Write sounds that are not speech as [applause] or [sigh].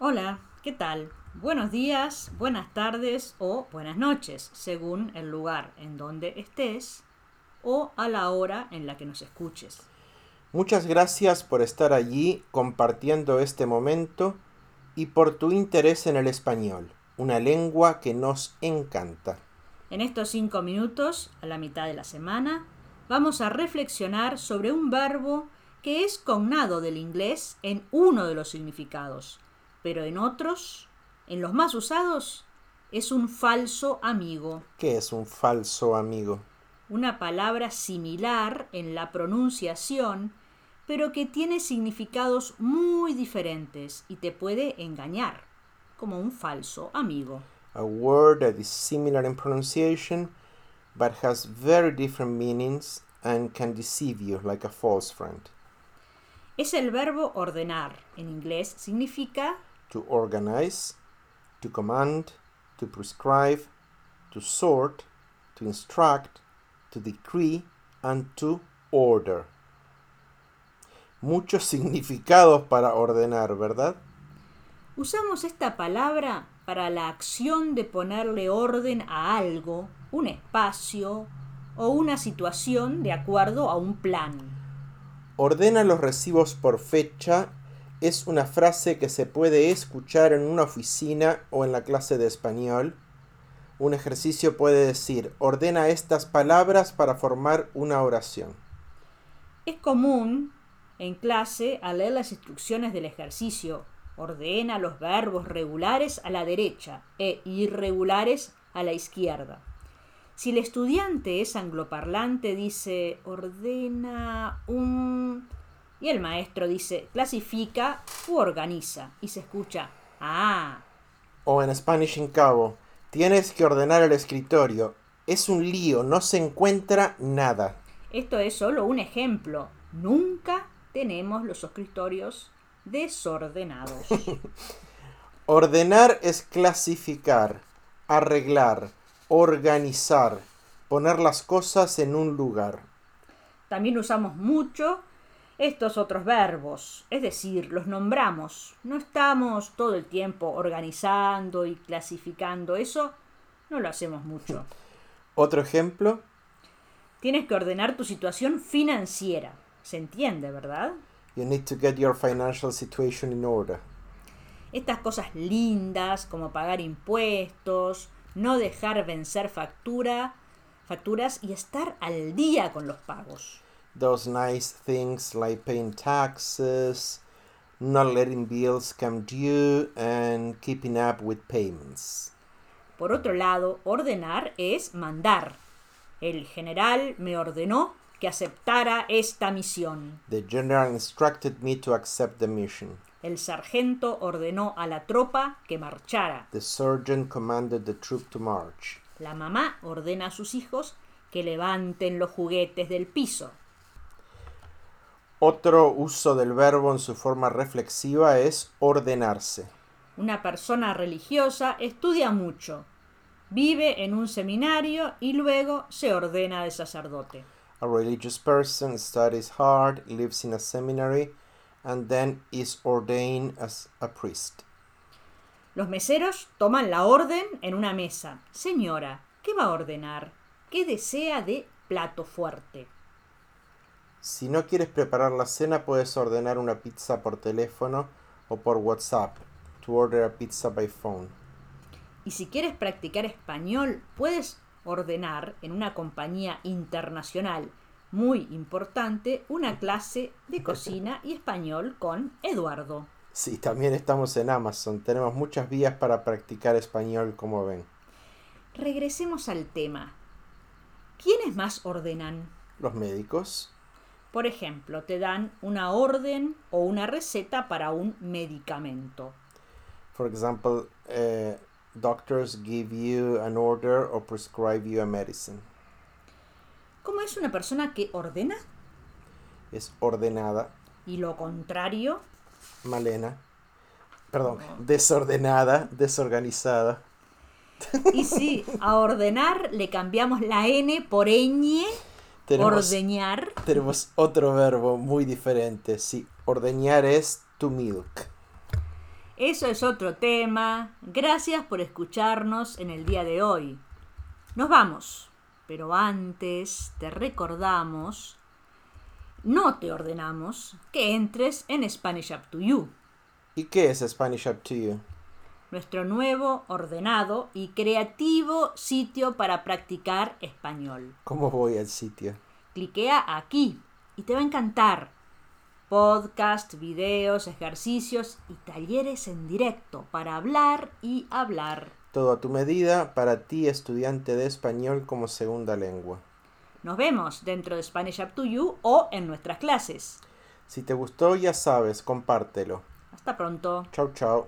Hola, ¿qué tal? Buenos días, buenas tardes o buenas noches, según el lugar en donde estés o a la hora en la que nos escuches. Muchas gracias por estar allí compartiendo este momento y por tu interés en el español, una lengua que nos encanta. En estos cinco minutos, a la mitad de la semana, vamos a reflexionar sobre un verbo que es cognado del inglés en uno de los significados, pero en otros, en los más usados, es un falso amigo. ¿Qué es un falso amigo? Una palabra similar en la pronunciación, pero que tiene significados muy diferentes y te puede engañar, como un falso amigo. A word that is similar in pronunciation but has very different meanings and can deceive you like a false friend. Es el verbo ordenar. En inglés significa To organize, to command, to prescribe, to sort, to instruct, to decree, and to order. Muchos [laughs] significados para ordenar, ¿verdad? Usamos esta palabra para la acción de ponerle orden a algo, un espacio o una situación de acuerdo a un plan. Ordena los recibos por fecha es una frase que se puede escuchar en una oficina o en la clase de español. Un ejercicio puede decir, ordena estas palabras para formar una oración. Es común en clase al leer las instrucciones del ejercicio. Ordena los verbos regulares a la derecha e irregulares a la izquierda. Si el estudiante es angloparlante, dice ordena un... Y el maestro dice clasifica u organiza. Y se escucha ah. O en Spanish in Cabo, tienes que ordenar el escritorio. Es un lío, no se encuentra nada. Esto es solo un ejemplo. Nunca tenemos los escritorios desordenados. [laughs] Ordenar es clasificar, arreglar, organizar, poner las cosas en un lugar. También usamos mucho estos otros verbos, es decir, los nombramos. No estamos todo el tiempo organizando y clasificando, eso no lo hacemos mucho. Otro ejemplo, Tienes que ordenar tu situación financiera. Se entiende, ¿verdad? you need to get your financial situation in order. Estas cosas lindas como pagar impuestos, no dejar vencer factura, facturas y estar al día con los pagos. Those nice things like paying taxes, not letting bills come due, and keeping up with payments. Por otro lado, ordenar es mandar. El general me ordenó que aceptara esta misión. The general instructed me to accept the mission. El sargento ordenó a la tropa que marchara. The sergeant commanded the troop to march. La mamá ordena a sus hijos que levanten los juguetes del piso. Otro uso del verbo en su forma reflexiva es ordenarse. Una persona religiosa estudia mucho, vive en un seminario y luego se ordena de sacerdote. A religious person studies hard, lives in a seminary, and then is ordained as a priest. Los meseros toman la orden en una mesa. Señora, ¿qué va a ordenar? ¿Qué desea de plato fuerte? Si no quieres preparar la cena, puedes ordenar una pizza por teléfono o por WhatsApp. To order a pizza by phone. Y si quieres practicar español, puedes ordenar en una compañía internacional muy importante una clase de cocina y español con Eduardo. Sí, también estamos en Amazon. Tenemos muchas vías para practicar español, como ven. Regresemos al tema. ¿Quiénes más ordenan? Los médicos, Por ejemplo, te dan una orden o una receta para un medicamento. for example, uh, doctors give you an order or prescribe you a medicine. ¿Cómo es una persona que ordena? Es ordenada, Y lo contrario, Malena. Perdón, desordenada, desorganizada. y sí, a ordenar le cambiamos la N por ñ, Tenemos, ordeñar. tenemos otro verbo muy diferente. Sí, ordeñar es to milk. Eso es otro tema. Gracias por escucharnos en el día de hoy. Nos vamos, pero antes te recordamos, no te ordenamos que entres en Spanish Up to You, ¿Y qué es Spanish Up to You? Nuestro nuevo, ordenado y creativo sitio para practicar español. ¿Cómo voy al sitio? Cliquea aquí y te va a encantar. Podcast, videos, ejercicios y talleres en directo para hablar y hablar. Todo a tu medida para ti, estudiante de español como segunda lengua. Nos vemos dentro de Spanish Up to You o en nuestras clases. Si te gustó, ya sabes, compártelo. Hasta pronto. Chau, chau.